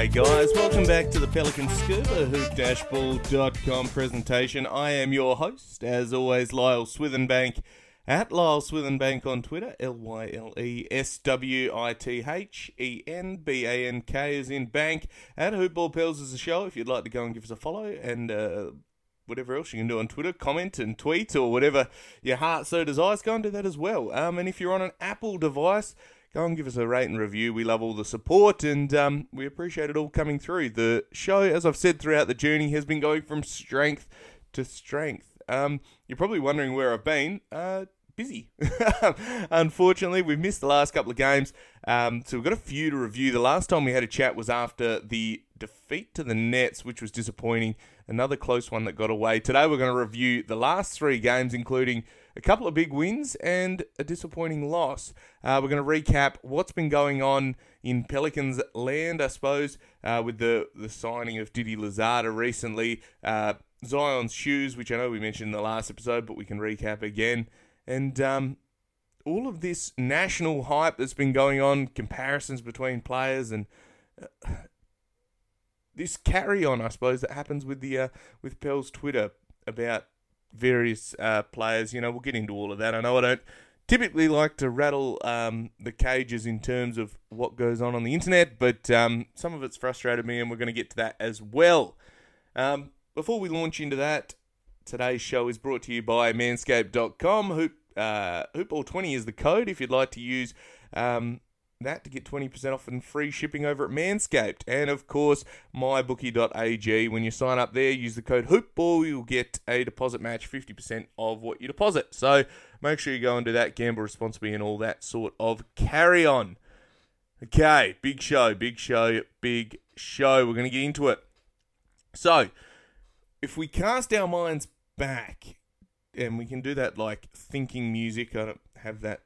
G'day, guys. Welcome back to the Pelican Scoop, a hoop-ball.com presentation. I am your host, as always, Lyle Swithenbank, at Lyle Swithenbank on Twitter, L-Y-L-E-S-W-I-T-H-E-N-B-A-N-K is in bank. At Hoopball Pels is the show. If you'd like to go and give us a follow and uh, whatever else you can do on Twitter, comment and tweet or whatever your heart so desires, go and do that as well. Um, and if you're on an Apple device, go and give us a rate and review. We love all the support and um, we appreciate it all coming through. The show, as I've said throughout the journey, has been going from strength to strength. Um, you're probably wondering where I've been. Uh, busy. Unfortunately, we've missed the last couple of games, um, so we've got a few to review. The last time we had a chat was after the defeat to the Nets, which was disappointing. Another close one that got away. Today, we're going to review the last three games, including a couple of big wins and a disappointing loss. Uh, we're going to recap what's been going on in Pelicans land, I suppose, uh, with the, the signing of Didi Louzada recently. Uh, Zion's shoes, which I know we mentioned in the last episode, but we can recap again. And um, all of this national hype that's been going on, comparisons between players, and uh, this carry on, I suppose, that happens with the uh, with Pell's Twitter about various uh, players. You know, we'll get into all of that. I know I don't typically like to rattle um, the cages in terms of what goes on on the internet, but um, some of it's frustrated me, and we're going to get to that as well. Um, before we launch into that, today's show is brought to you by Manscaped.com. Hoop uh, Hoopball20 is the code if you'd like to use um, that to get 20% off and free shipping over at Manscaped. And of course, mybookie.ag. When you sign up there, use the code HOOPBALL, you'll get a deposit match 50% of what you deposit. So make sure you go and do that, gamble responsibly, and all that sort of carry on. Okay, big show, big show, big show. We're going to get into it. So, if we cast our minds back, and we can do that like thinking music, I don't have that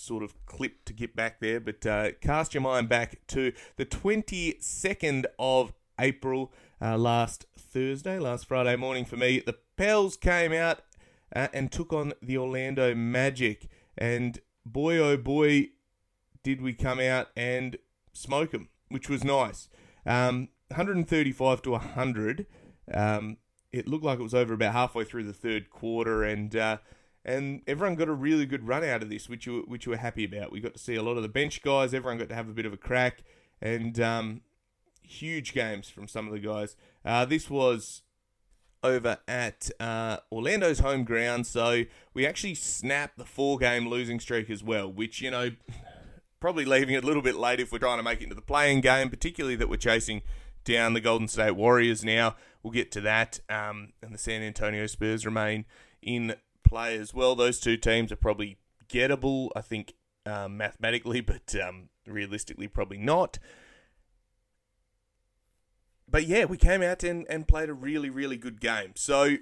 sort of clip to get back there, but uh, cast your mind back to the 22nd of April, uh, last Thursday, last Friday morning for me. The Pels came out uh, and took on the Orlando Magic, and boy oh boy, did we come out and smoke them, which was nice. Um, 135 to 100. Um, it looked like it was over about halfway through the third quarter, and uh, and everyone got a really good run out of this, which you which you were happy about. We got to see a lot of the bench guys. Everyone got to have a bit of a crack, and um, huge games from some of the guys. Uh, this was over at uh, Orlando's home ground, so we actually snapped the four-game losing streak as well, which you know probably leaving it a little bit late if we're trying to make it into the play-in game, particularly that we're chasing down the Golden State Warriors now. We'll get to that, um, and the San Antonio Spurs remain in play as well. Those two teams are probably gettable, I think, um, mathematically, but um, realistically, probably not. but yeah, we came out and, and played a really, really good game. So,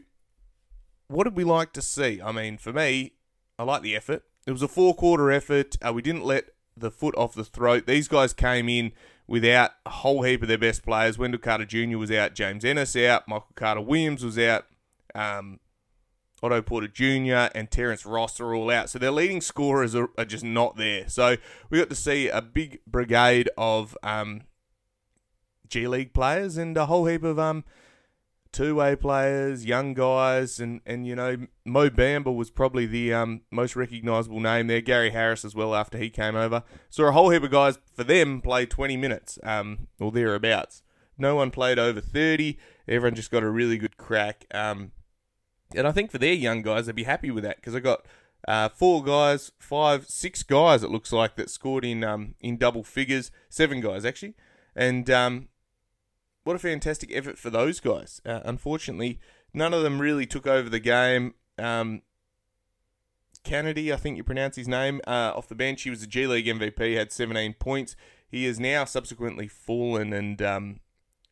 what did we like to see? I mean, for me, I like the effort. It was a four quarter effort. Uh, we didn't let the foot off the throat. These guys came in without a whole heap of their best players. Wendell Carter Jr. was out, James Ennis out, Michael Carter Williams was out, um, Otto Porter Jr. and Terrence Ross are all out. So their leading scorers are, are, just not there. So we got to see a big brigade of um, G League players and a whole heap of um, two way players, young guys, and, and you know, Mo Bamba was probably the um, most recognisable name there. Gary Harris as well after he came over. So a whole heap of guys for them played 20 minutes um, or thereabouts. No one played over 30. Everyone just got a really good crack. Um, and I think for their young guys, they'd be happy with that because I got uh, four guys, five, six guys. It looks like that scored in um, in double figures. Seven guys actually, and um, what a fantastic effort for those guys. Uh, unfortunately, none of them really took over the game. Um, Kennedy, I think you pronounce his name, uh, off the bench. He was a G League MVP, had 17 points. He has now subsequently fallen and um,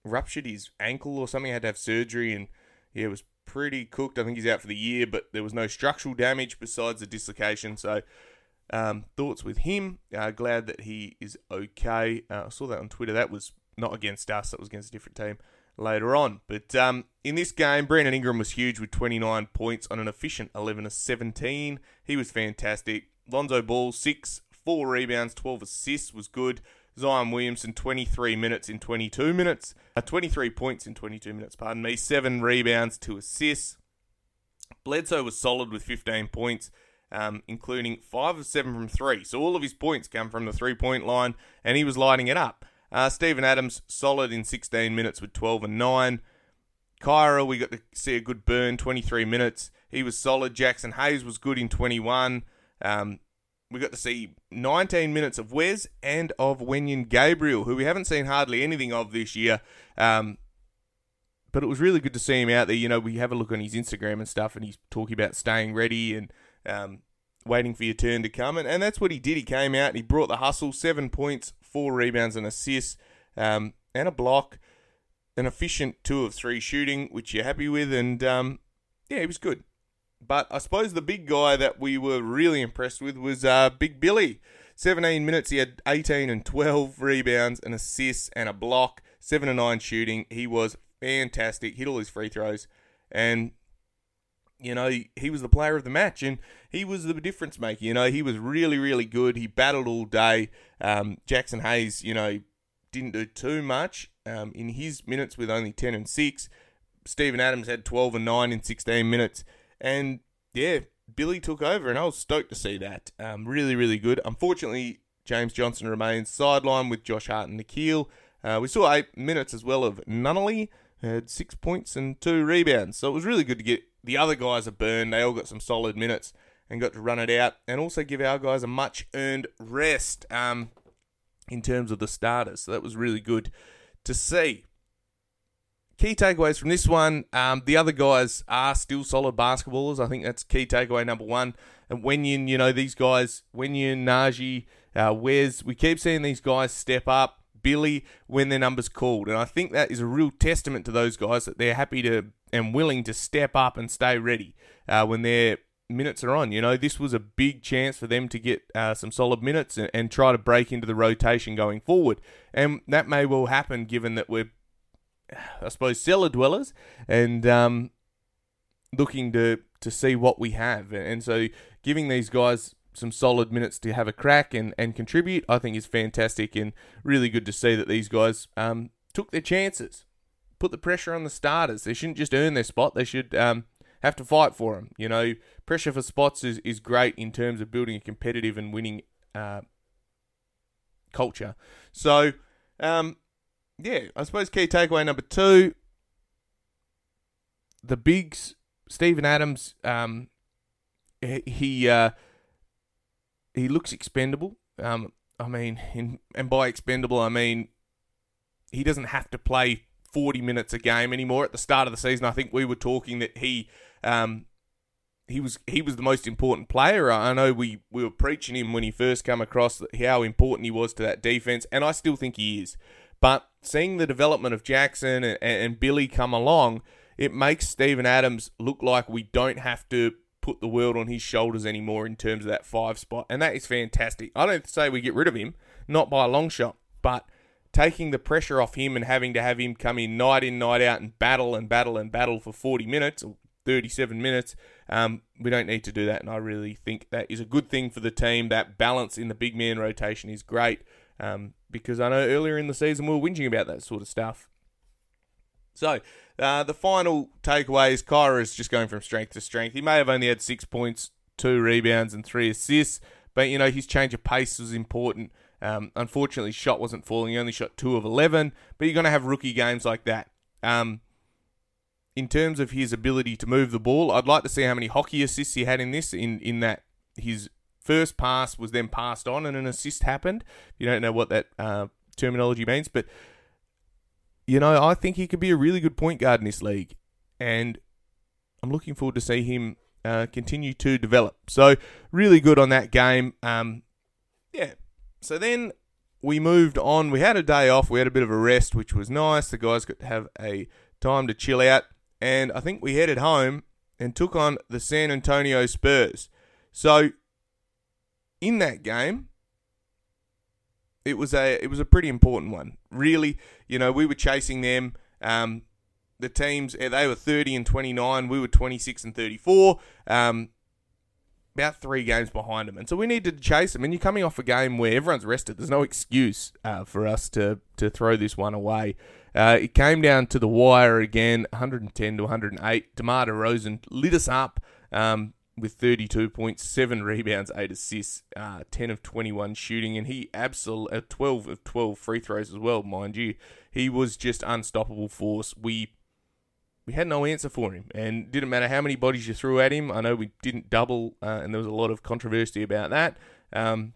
ruptured his ankle or something. Had to have surgery, and yeah, was pretty cooked. I think he's out for the year, but there was no structural damage besides the dislocation. So, um, thoughts with him. Uh, glad that he is okay. Uh, I saw that on Twitter. That was not against us. That was against a different team later on. But um, in this game, Brandon Ingram was huge with 29 points on an efficient 11 to 17. He was fantastic. Lonzo Ball, six, four rebounds, 12 assists was good. Zion Williamson, 23 minutes in 22 minutes. Uh, 23 points in 22 minutes, pardon me. Seven rebounds, two assists. Bledsoe was solid with 15 points, um, including five of seven from three. So all of his points come from the three point line, and he was lighting it up. Uh, Steven Adams, solid in 16 minutes with 12 and 9. Kira, we got to see a good burn, 23 minutes. He was solid. Jaxson Hayes was good in 21. Um, we got to see 19 minutes of Wes and of Wenyen Gabriel, who we haven't seen hardly anything of this year. Um, but it was really good to see him out there. You know, we have a look on his Instagram and stuff, and he's talking about staying ready and um, waiting for your turn to come. And, and that's what he did. He came out and he brought the hustle, seven points, four rebounds and assists, um, and a block. An efficient two of three shooting, which you're happy with, and um, yeah, he was good. But I suppose the big guy that we were really impressed with was uh, Big Billy. 17 minutes, he had 18 and 12 rebounds, an assist, and a block. 7 and 9 shooting. He was fantastic, hit all his free throws, and you know, he was the player of the match and he was the difference maker. You know, he was really, really good. He battled all day. Um, Jaxson Hayes, you know, didn't do too much um, in his minutes with only 10 and 6. Steven Adams had 12 and 9 in 16 minutes. And yeah, Billy took over and I was stoked to see that. Um, really, really good. Unfortunately, James Johnson remains sidelined with Josh Hart and Nickeil. Uh, we saw eight minutes as well of Nunnally, had six points and two rebounds. So it was really good to get the other guys are burned. They all got some solid minutes and got to run it out and also give our guys a much earned rest um, in terms of the starters. So that was really good to see. Key takeaways from this one um, the other guys are still solid basketballers. I think that's key takeaway number one. And Wenyen, you know, these guys, Wenyen, Naji, uh, Wes, we keep seeing these guys step up. Billy when their numbers called. And I think that is a real testament to those guys that they're happy to and willing to step up and stay ready uh, when their minutes are on. You know, this was a big chance for them to get uh, some solid minutes and, and, try to break into the rotation going forward. And that may well happen given that we're, I suppose, cellar dwellers and um, looking to, to see what we have. And so giving these guys some solid minutes to have a crack and, and contribute, I think is fantastic and really good to see that these guys um, took their chances, put the pressure on the starters. They shouldn't just earn their spot; they should um, have to fight for them. You know, pressure for spots is, is great in terms of building a competitive and winning uh, culture. So, um, yeah, I suppose key takeaway number two: the bigs, Steven Adams. Um, he uh, he looks expendable. Um, I mean, in, and by expendable, I mean he doesn't have to play 40 minutes a game anymore. At the start of the season, I think we were talking that he um, he was he was the most important player. I know we, we were preaching him when he first came across how important he was to that defense, and I still think he is. But seeing the development of Jaxson and, and Billy come along, it makes Steven Adams look like we don't have to put the world on his shoulders anymore in terms of that five spot. And that is fantastic. I don't say we get rid of him, not by a long shot, but taking the pressure off him and having to have him come in night in, night out and battle and battle and battle for 40 minutes or 37 minutes, um, we don't need to do that. And I really think that is a good thing for the team. That balance in the big man rotation is great um, because I know earlier in the season we were whinging about that sort of stuff. So, uh, the final takeaway is Kira is just going from strength to strength. He may have only had six points, two rebounds, and three assists, but you know his change of pace was important. Um, unfortunately, shot wasn't falling. He only shot two of eleven, but you're going to have rookie games like that. Um, in terms of his ability to move the ball, I'd like to see how many hockey assists he had in this. In in that his first pass was then passed on and an assist happened. You don't know what that uh, terminology means, but you know, I think he could be a really good point guard in this league, and I'm looking forward to see him uh, continue to develop. So really good on that game. Um, yeah. So then we moved on. We had a day off. We had a bit of a rest, which was nice. The guys got to have a time to chill out, and I think we headed home and took on the San Antonio Spurs. So in that game, it was a it was a pretty important one. Really, you know, we were chasing them. Um, the teams eh, they were 30 and 29. We were 26 and 34. Um, about three games behind them, and so we needed to chase them. And you're coming off a game where everyone's rested. There's no excuse uh, for us to to throw this one away. Uh, it came down to the wire again, 110 to 108. DeMar DeRozan lit us up. Um, with 32 points, 7 rebounds, 8 assists, uh, 10 of 21 shooting, and he absolutely, uh, 12 of 12 free throws as well, mind you. He was just unstoppable force. We we had no answer for him, and didn't matter how many bodies you threw at him. I know we didn't double, uh, and there was a lot of controversy about that. Um,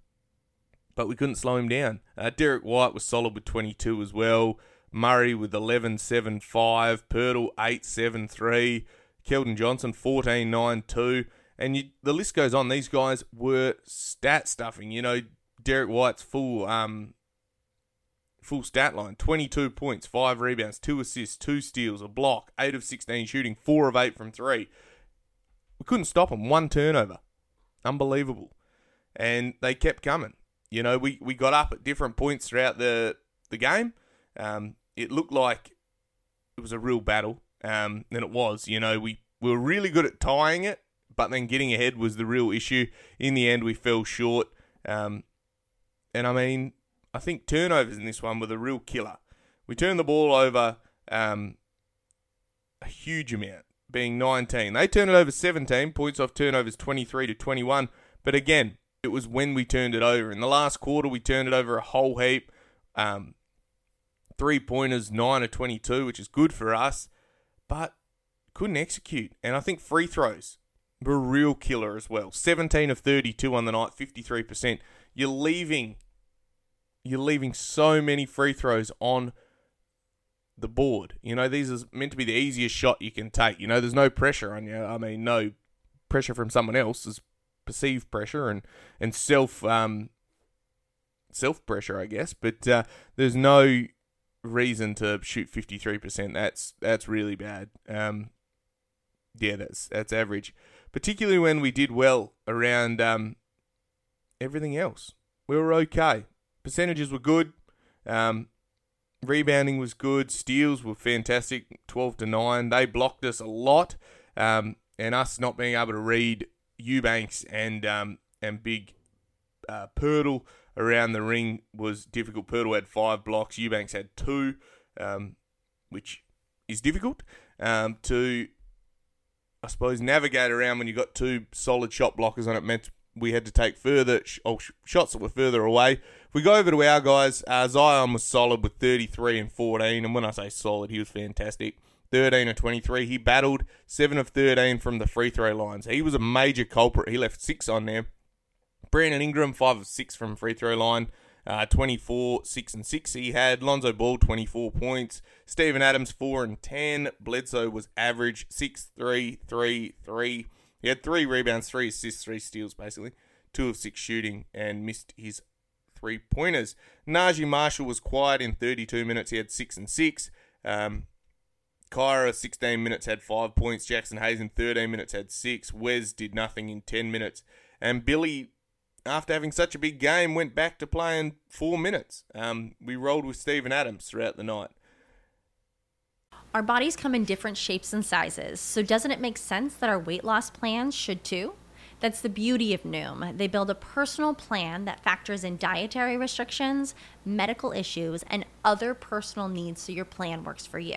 but we couldn't slow him down. Uh, Derrick White was solid with 22 as well. Murray with 11 7 5. Poeltl 8 7 3. Keldon Johnson 14 9 2. And you, the list goes on. These guys were stat stuffing. You know, Derrick White's full um, full stat line 22 points, 5 rebounds, 2 assists, 2 steals, a block, 8 of 16 shooting, 4 of 8 from 3. We couldn't stop them. One turnover. Unbelievable. And they kept coming. You know, we, we got up at different points throughout the, the game. Um, it looked like it was a real battle. Um, and it was. You know, we, we were really good at tying it but then getting ahead was the real issue. In the end, we fell short. Um, and I mean, I think turnovers in this one were the real killer. We turned the ball over um, a huge amount, being 19. They turned it over 17, points off turnovers 23 to 21. But again, it was when we turned it over. In the last quarter, we turned it over a whole heap. Um, three pointers, 9 of 22, which is good for us, but couldn't execute. And I think free throws real killer as well. 17 of 32 on the night, 53%. You're leaving you're leaving so many free throws on the board. You know, these are meant to be the easiest shot you can take. You know, there's no pressure on you. I mean, no pressure from someone else. There's perceived pressure and and self um self pressure, I guess. But uh, there's no reason to shoot 53%. That's that's really bad. Um, yeah, that's that's average particularly when we did well around um, everything else. We were okay. Percentages were good. Um, rebounding was good. Steals were fantastic, 12 to 9. They blocked us a lot. Um, and us not being able to read Eubanks and um, and big uh, around the ring was difficult. Poeltl had five blocks. Eubanks had two, um, which is difficult um, to I suppose, navigate around when you've got two solid shot blockers on it meant we had to take further sh- sh- shots that were further away. If we go over to our guys, uh, Zion was solid with 33 and 14. And when I say solid, he was fantastic. 13 of 23. He battled 7 of 13 from the free throw lines. He was a major culprit. He left 6 on there. Brandon Ingram, 5 of 6 from free throw line. Uh, 24, 6 and 6 he had. Lonzo Ball, 24 points. Steven Adams, 4 and 10. Bledsoe was average, 6, 3, 3, 3. He had 3 rebounds, 3 assists, 3 steals, basically. 2 of 6 shooting and missed his three pointers. Naji Marshall was quiet in 32 minutes. He had six and six. Um, Kira, 16 minutes, had five points. Jaxson Hayes in 13 minutes had six. Wes did nothing in 10 minutes. And Billy, after having such a big game, went back to playing four minutes. Um, we rolled with Steven Adams throughout the night. Our bodies come in different shapes and sizes, so doesn't it make sense that our weight loss plans should too? That's the beauty of Noom. They build a personal plan that factors in dietary restrictions, medical issues, and other personal needs so your plan works for you.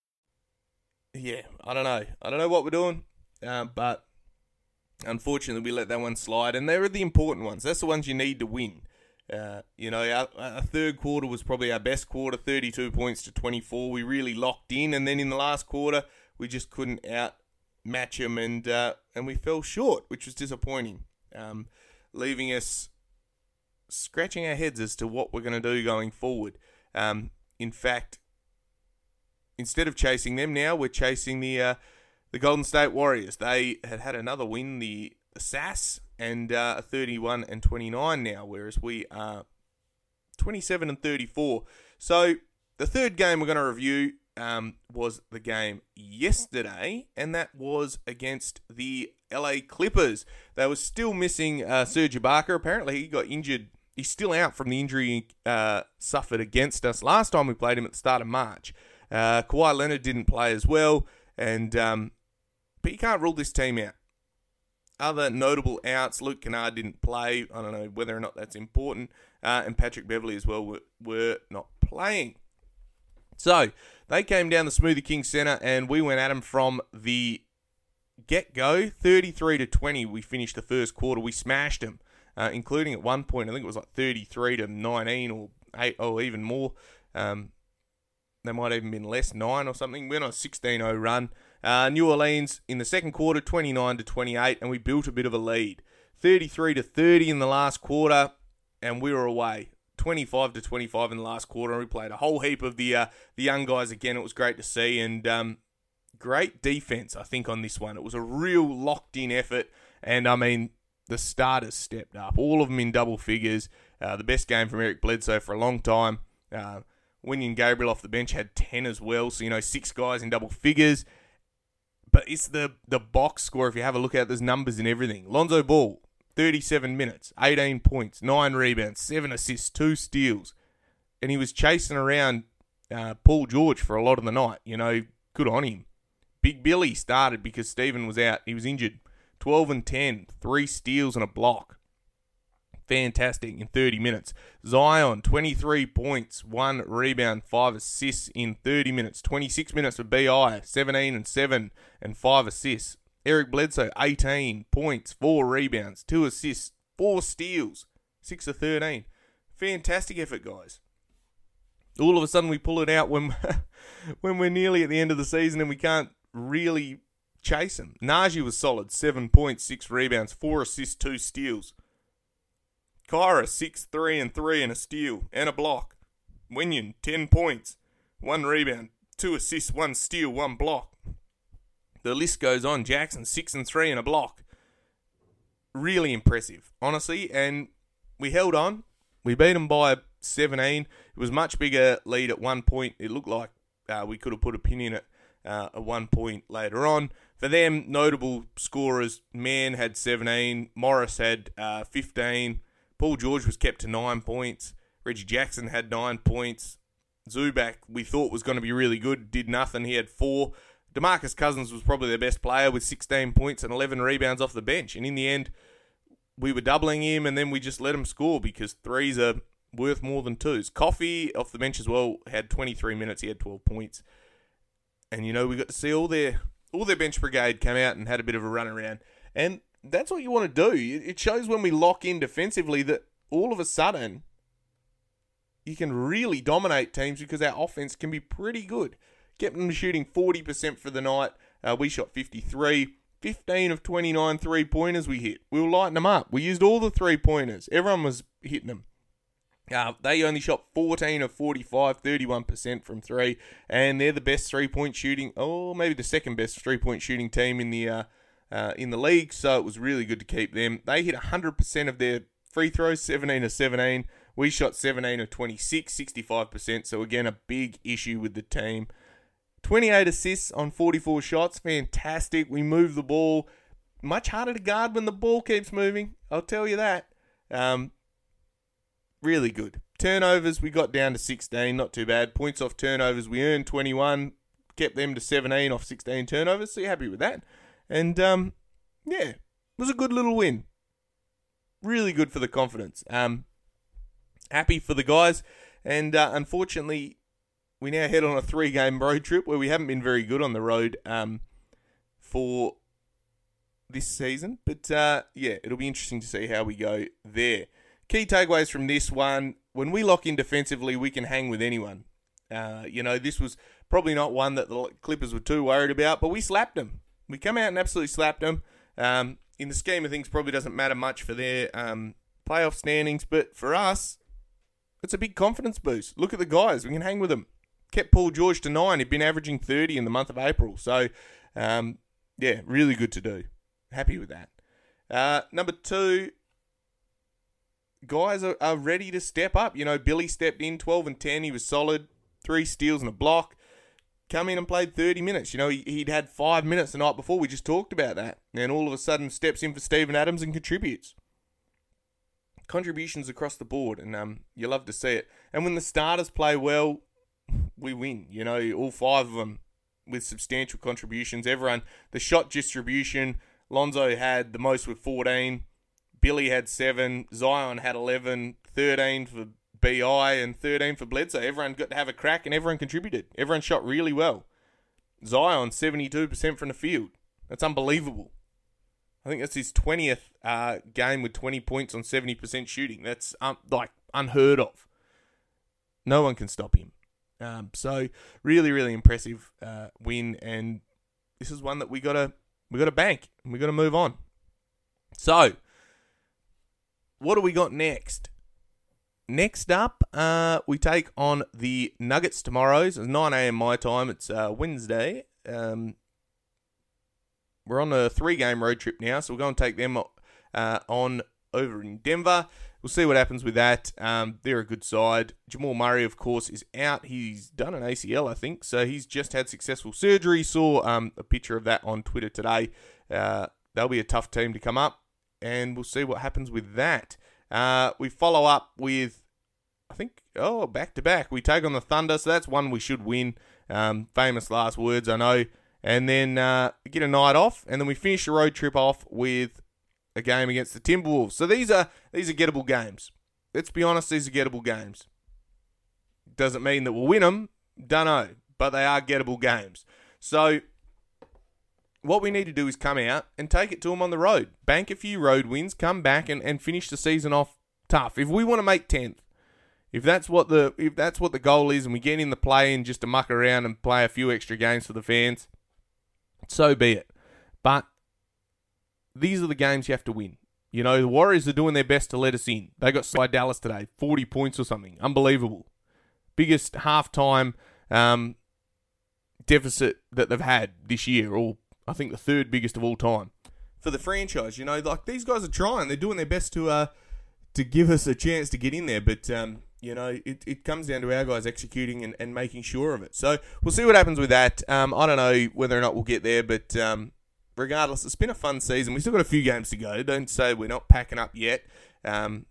yeah, I don't know. I don't know what we're doing, uh, but unfortunately, we let that one slide. And they are the important ones. That's the ones you need to win. Uh, you know, our, our, third quarter was probably our best quarter, 32 points to 24. We really locked in, and then in the last quarter, we just couldn't outmatch them, and uh, and we fell short, which was disappointing, um, leaving us scratching our heads as to what we're going to do going forward. Um, in fact, instead of chasing them now, we're chasing the uh, the Golden State Warriors. They had had another win, the, SAS, and uh, 31 and 29 now, whereas we are 27 and 34. So the third game we're going to review um, was the game yesterday, and that was against the LA Clippers. They were still missing uh, Serge. Apparently, he got injured. He's still out from the injury uh, suffered against us last time we played him at the start of March. Uh, Kawhi Leonard didn't play as well, and um, but you can't rule this team out. Other notable outs: Luke Kennard didn't play. I don't know whether or not that's important, uh, and Patrick Beverley as well were, were not playing. So they came down the Smoothie King Center, and we went at them from the get go, 33 to 20. We finished the first quarter. We smashed them, uh, including at one point I think it was like 33 to 19 or eight or even more. Um, they might even been less, nine or something. Went on a 16-0 run. Uh, New Orleans in the second quarter, 29 to 28, and we built a bit of a lead. 33 to 30 in the last quarter, and we were away. 25 to 25 in the last quarter, and we played a whole heap of the uh, the young guys again. It was great to see, and um, great defense, I think, on this one. It was a real locked in effort, and I mean, the starters stepped up, all of them in double figures. Uh, the best game from Eric Bledsoe for a long time. Uh, Wenyen Gabriel off the bench had 10 as well. So, you know, six guys in double figures. But it's the, the box score. If you have a look at it, there's numbers and everything. Lonzo Ball, 37 minutes, 18 points, 9 rebounds, 7 assists, 2 steals. And he was chasing around uh, Paul George for a lot of the night. You know, good on him. Big Billy started because Steven was out. He was injured. 12 and 10, 3 steals and a block fantastic in 30 minutes. Zion, 23 points, 1 rebound, 5 assists in 30 minutes. 26 minutes for BI, 17 and 7 and 5 assists. Eric Bledsoe, 18 points, 4 rebounds, 2 assists, 4 steals, 6 of 13. Fantastic effort, guys. All of a sudden we pull it out when when we're nearly at the end of the season and we can't really chase them. Naji was solid, 7 points, 6 rebounds, 4 assists, 2 steals. Kira, 6 3 and 3 and a steal and a block. Wenyen, 10 points, 1 rebound, 2 assists, 1 steal, 1 block. The list goes on. Jaxson, 6 and 3 and a block. Really impressive, honestly. And we held on. We beat them by 17. It was much bigger lead at one point. It looked like uh, we could have put a pin in it uh, at one point later on. For them, notable scorers, Mann had 17, Morris had uh, 15, Paul George was kept to nine points, Reggie Jackson had nine points, Zubac we thought was going to be really good, did nothing. He had four. Demarcus Cousins was probably their best player with 16 points and 11 rebounds off the bench. And in the end, we were doubling him and then we just let him score because threes are worth more than twos. Coffey off the bench as well had 23 minutes. He had 12 points. And, you know, we got to see all their all their bench brigade come out and had a bit of a run around. And that's what you want to do. It shows when we lock in defensively that all of a sudden you can really dominate teams because our offense can be pretty good. Kept them shooting 40% for the night. Uh, we shot 53. 15 of 29 three pointers we hit. We were lighting them up. We used all the three pointers. Everyone was hitting them. Uh, they only shot 14 of 45, 31% from three, and they're the best three point shooting, or maybe the second best three point shooting team in the uh, uh, in the league. So it was really good to keep them. They hit 100% of their free throws, 17 of 17. We shot 17 of 26, 65%. So again, a big issue with the team. 28 assists on 44 shots, fantastic. We move the ball. Much harder to guard when the ball keeps moving. I'll tell you that. Um, really good. Turnovers, we got down to 16, not too bad. Points off turnovers, we earned 21, kept them to 17 off 16 turnovers, so you're happy with that. And, um, yeah, it was a good little win. Really good for the confidence. Um, happy for the guys. And uh, unfortunately, we now head on a three game road trip where we haven't been very good on the road um, for this season. But uh, yeah, it'll be interesting to see how we go there. Key takeaways from this one when we lock in defensively, we can hang with anyone. Uh, you know, this was probably not one that the Clippers were too worried about, but we slapped them. We come out and absolutely slapped them. Um, in the scheme of things, probably doesn't matter much for their um, playoff standings, but for us, it's a big confidence boost. Look at the guys; we can hang with them. Kept Paul George to nine. He'd been averaging thirty in the month of April, so um, yeah, really good to do. Happy with that. Uh, number two, guys are, are ready to step up. You know, Billy stepped in 12 and 10. He was solid, three steals and a block. Come in and played 30 minutes. You know, he, he'd had five minutes the night before. We just talked about that. And all of a sudden steps in for Steven Adams and contributes. Contributions across the board, and um, you love to see it. And when the starters play well, we win. You know, all five of them with substantial contributions. Everyone, the shot distribution, Lonzo had the most with 14. Billy had seven, Zion had 11, 13 for BI, and 13 for Bledsoe. Everyone got to have a crack and everyone contributed. Everyone shot really well. Zion, 72% from the field. That's unbelievable. I think that's his 20th uh, game with 20 points on 70% shooting. That's um, like unheard of. No one can stop him. Um, so really, really impressive uh, win, and this is one that we gotta we gotta bank. We gotta move on. So what do we got next? Next up, uh, we take on the Nuggets tomorrow. So it's 9 a.m. my time. It's uh, Wednesday. Um, we're on a three game road trip now, so we're going to take them uh, on over in Denver. We'll see what happens with that. Um, they're a good side. Jamal Murray, of course, is out. He's done an ACL, I think, so he's just had successful surgery. Saw um, a picture of that on Twitter today. Uh, they'll be a tough team to come up and we'll see what happens with that. Uh, we follow up with, I think, oh, back to back. We take on the Thunder, so that's one we should win. Um, famous last words, I know. And then uh, get a night off, and then we finish the road trip off with a game against the Timberwolves. So these are these are gettable games. Let's be honest, these are gettable games. Doesn't mean that we'll win them, don't know, but they are gettable games. So what we need to do is come out and take it to them on the road. Bank a few road wins, come back and, and finish the season off tough. If we want to make tenth, if that's what the if that's what the goal is, and we get in the play and just to muck around and play a few extra games for the fans, so be it. But these are the games you have to win. You know, the Warriors are doing their best to let us in. They got by Dallas today, forty points or something, unbelievable. Biggest halftime um, deficit that they've had this year, or I think the third biggest of all time for the franchise. You know, like these guys are trying; they're doing their best to uh to give us a chance to get in there. But um, you know, it, it comes down to our guys executing and, and making sure of it. So we'll see what happens with that. Um, I don't know whether or not we'll get there, but um, regardless, it's been a fun season. We've still got a few games to go. Don't say we're not packing up yet. Um,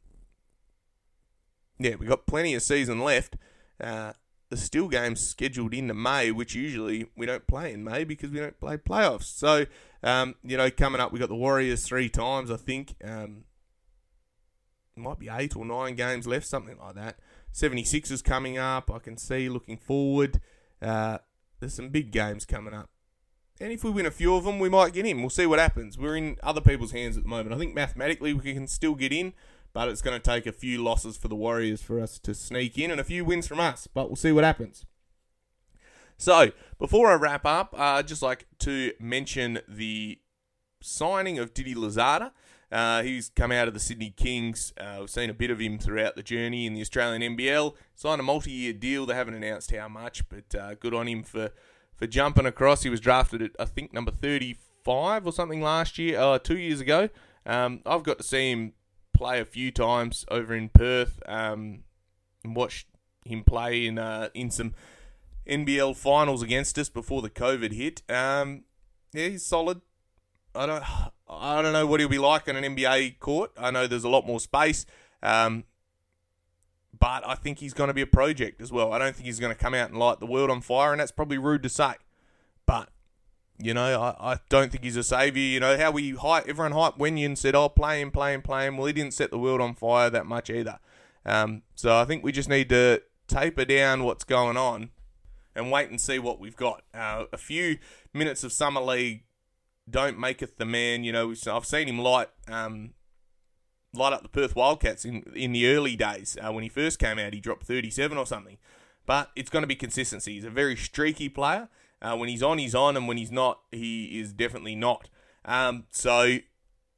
yeah, we've got plenty of season left. Uh, there's still games scheduled into May, which usually we don't play in May because we don't play playoffs. So, um, you know, coming up, we've got the Warriors three times, I think. Um, might be eight or nine games left, something like that. 76 is coming up. I can see looking forward. Uh, there's some big games coming up. And if we win a few of them, we might get in. We'll see what happens. We're in other people's hands at the moment. I think mathematically we can still get in, but it's going to take a few losses for the Warriors for us to sneak in and a few wins from us. But we'll see what happens. So, before I wrap up, uh, I'd just like to mention the signing of Didi Louzada. Uh, he's come out of the Sydney Kings. Uh, we've seen a bit of him throughout the journey in the Australian NBL. Signed a multi-year deal. They haven't announced how much, but uh, good on him for for jumping across. He was drafted at I think number 35 or something last year, uh, two years ago. Um, I've got to see him play a few times over in Perth um, and watch him play in uh, in some NBL finals against us before the COVID hit. Um, yeah, he's solid. I don't I don't know what he'll be like on an NBA court. I know there's a lot more space, um, but I think he's going to be a project as well. I don't think he's going to come out and light the world on fire, and that's probably rude to say. But you know, I, I don't think he's a savior. You know how we hype everyone hyped Wenyen and said, "Oh, play him, play him, play him." Well, he didn't set the world on fire that much either. Um, so I think we just need to taper down what's going on and wait and see what we've got. Uh, a few minutes of summer league don't maketh the man. You know, I've seen him light um, light up the Perth Wildcats in in the early days uh, when he first came out. He dropped 37 or something. But it's going to be consistency. He's a very streaky player. Uh, when he's on, he's on, and when he's not, he is definitely not. Um, so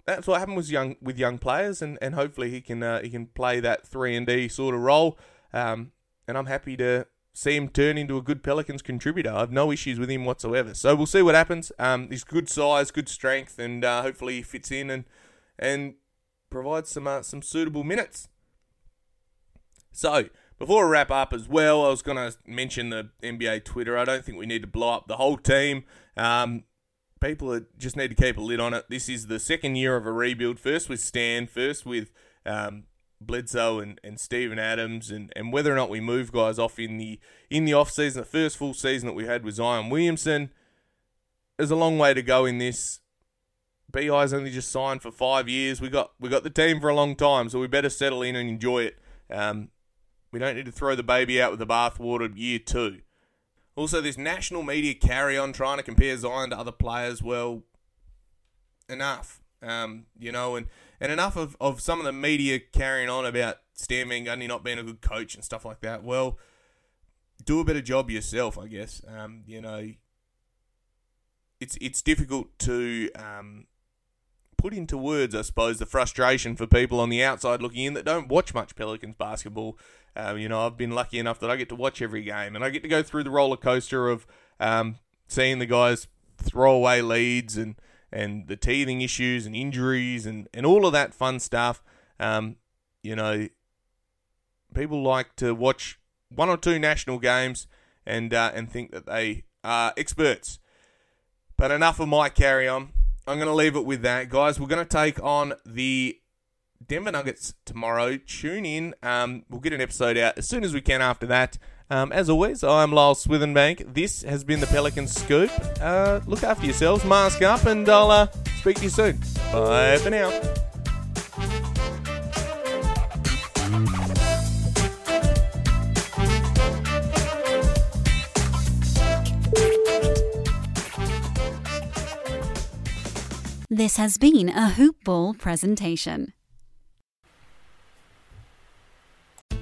that's what happened with young with young players, and, and hopefully he can uh, he can play that three and D sort of role. Um, and I'm happy to see him turn into a good Pelicans contributor. I have no issues with him whatsoever. So we'll see what happens. Um, he's good size, good strength, and uh, hopefully he fits in and and provides some uh, some suitable minutes. So before I wrap up as well, I was going to mention the NBA Twitter. I don't think we need to blow up the whole team. Um, people are, just need to keep a lid on it. This is the second year of a rebuild. First with Stan, first with um, Bledsoe and, and Steven Adams and, and whether or not we move guys off in the in the off season, the first full season that we had with Zion Williamson. There's a long way to go in this. BI's only just signed for five years. We got we got the team for a long time, so we better settle in and enjoy it. Um, we don't need to throw the baby out with the bathwater year two. Also, this national media carry on trying to compare Zion to other players. Well, enough. Um, you know, and and enough of, of some of the media carrying on about Stan Van Gundy not being a good coach and stuff like that. Well, do a better job yourself, I guess. Um, you know, it's it's difficult to um, put into words, I suppose, the frustration for people on the outside looking in that don't watch much Pelicans basketball. Um, you know, I've been lucky enough that I get to watch every game and I get to go through the roller coaster of um, seeing the guys throw away leads and and the teething issues and injuries and, and all of that fun stuff. Um, you know, people like to watch one or two national games and uh, and think that they are experts. But enough of my carry on. I'm going to leave it with that, guys. We're going to take on the Denver Nuggets tomorrow. Tune in. Um, we'll get an episode out as soon as we can after that. Um, as always, I'm Lyle Swithenbank. This has been the Pelican Scoop. Uh, look after yourselves, mask up, and I'll uh, speak to you soon. Bye for now. This has been a Hoop Ball presentation.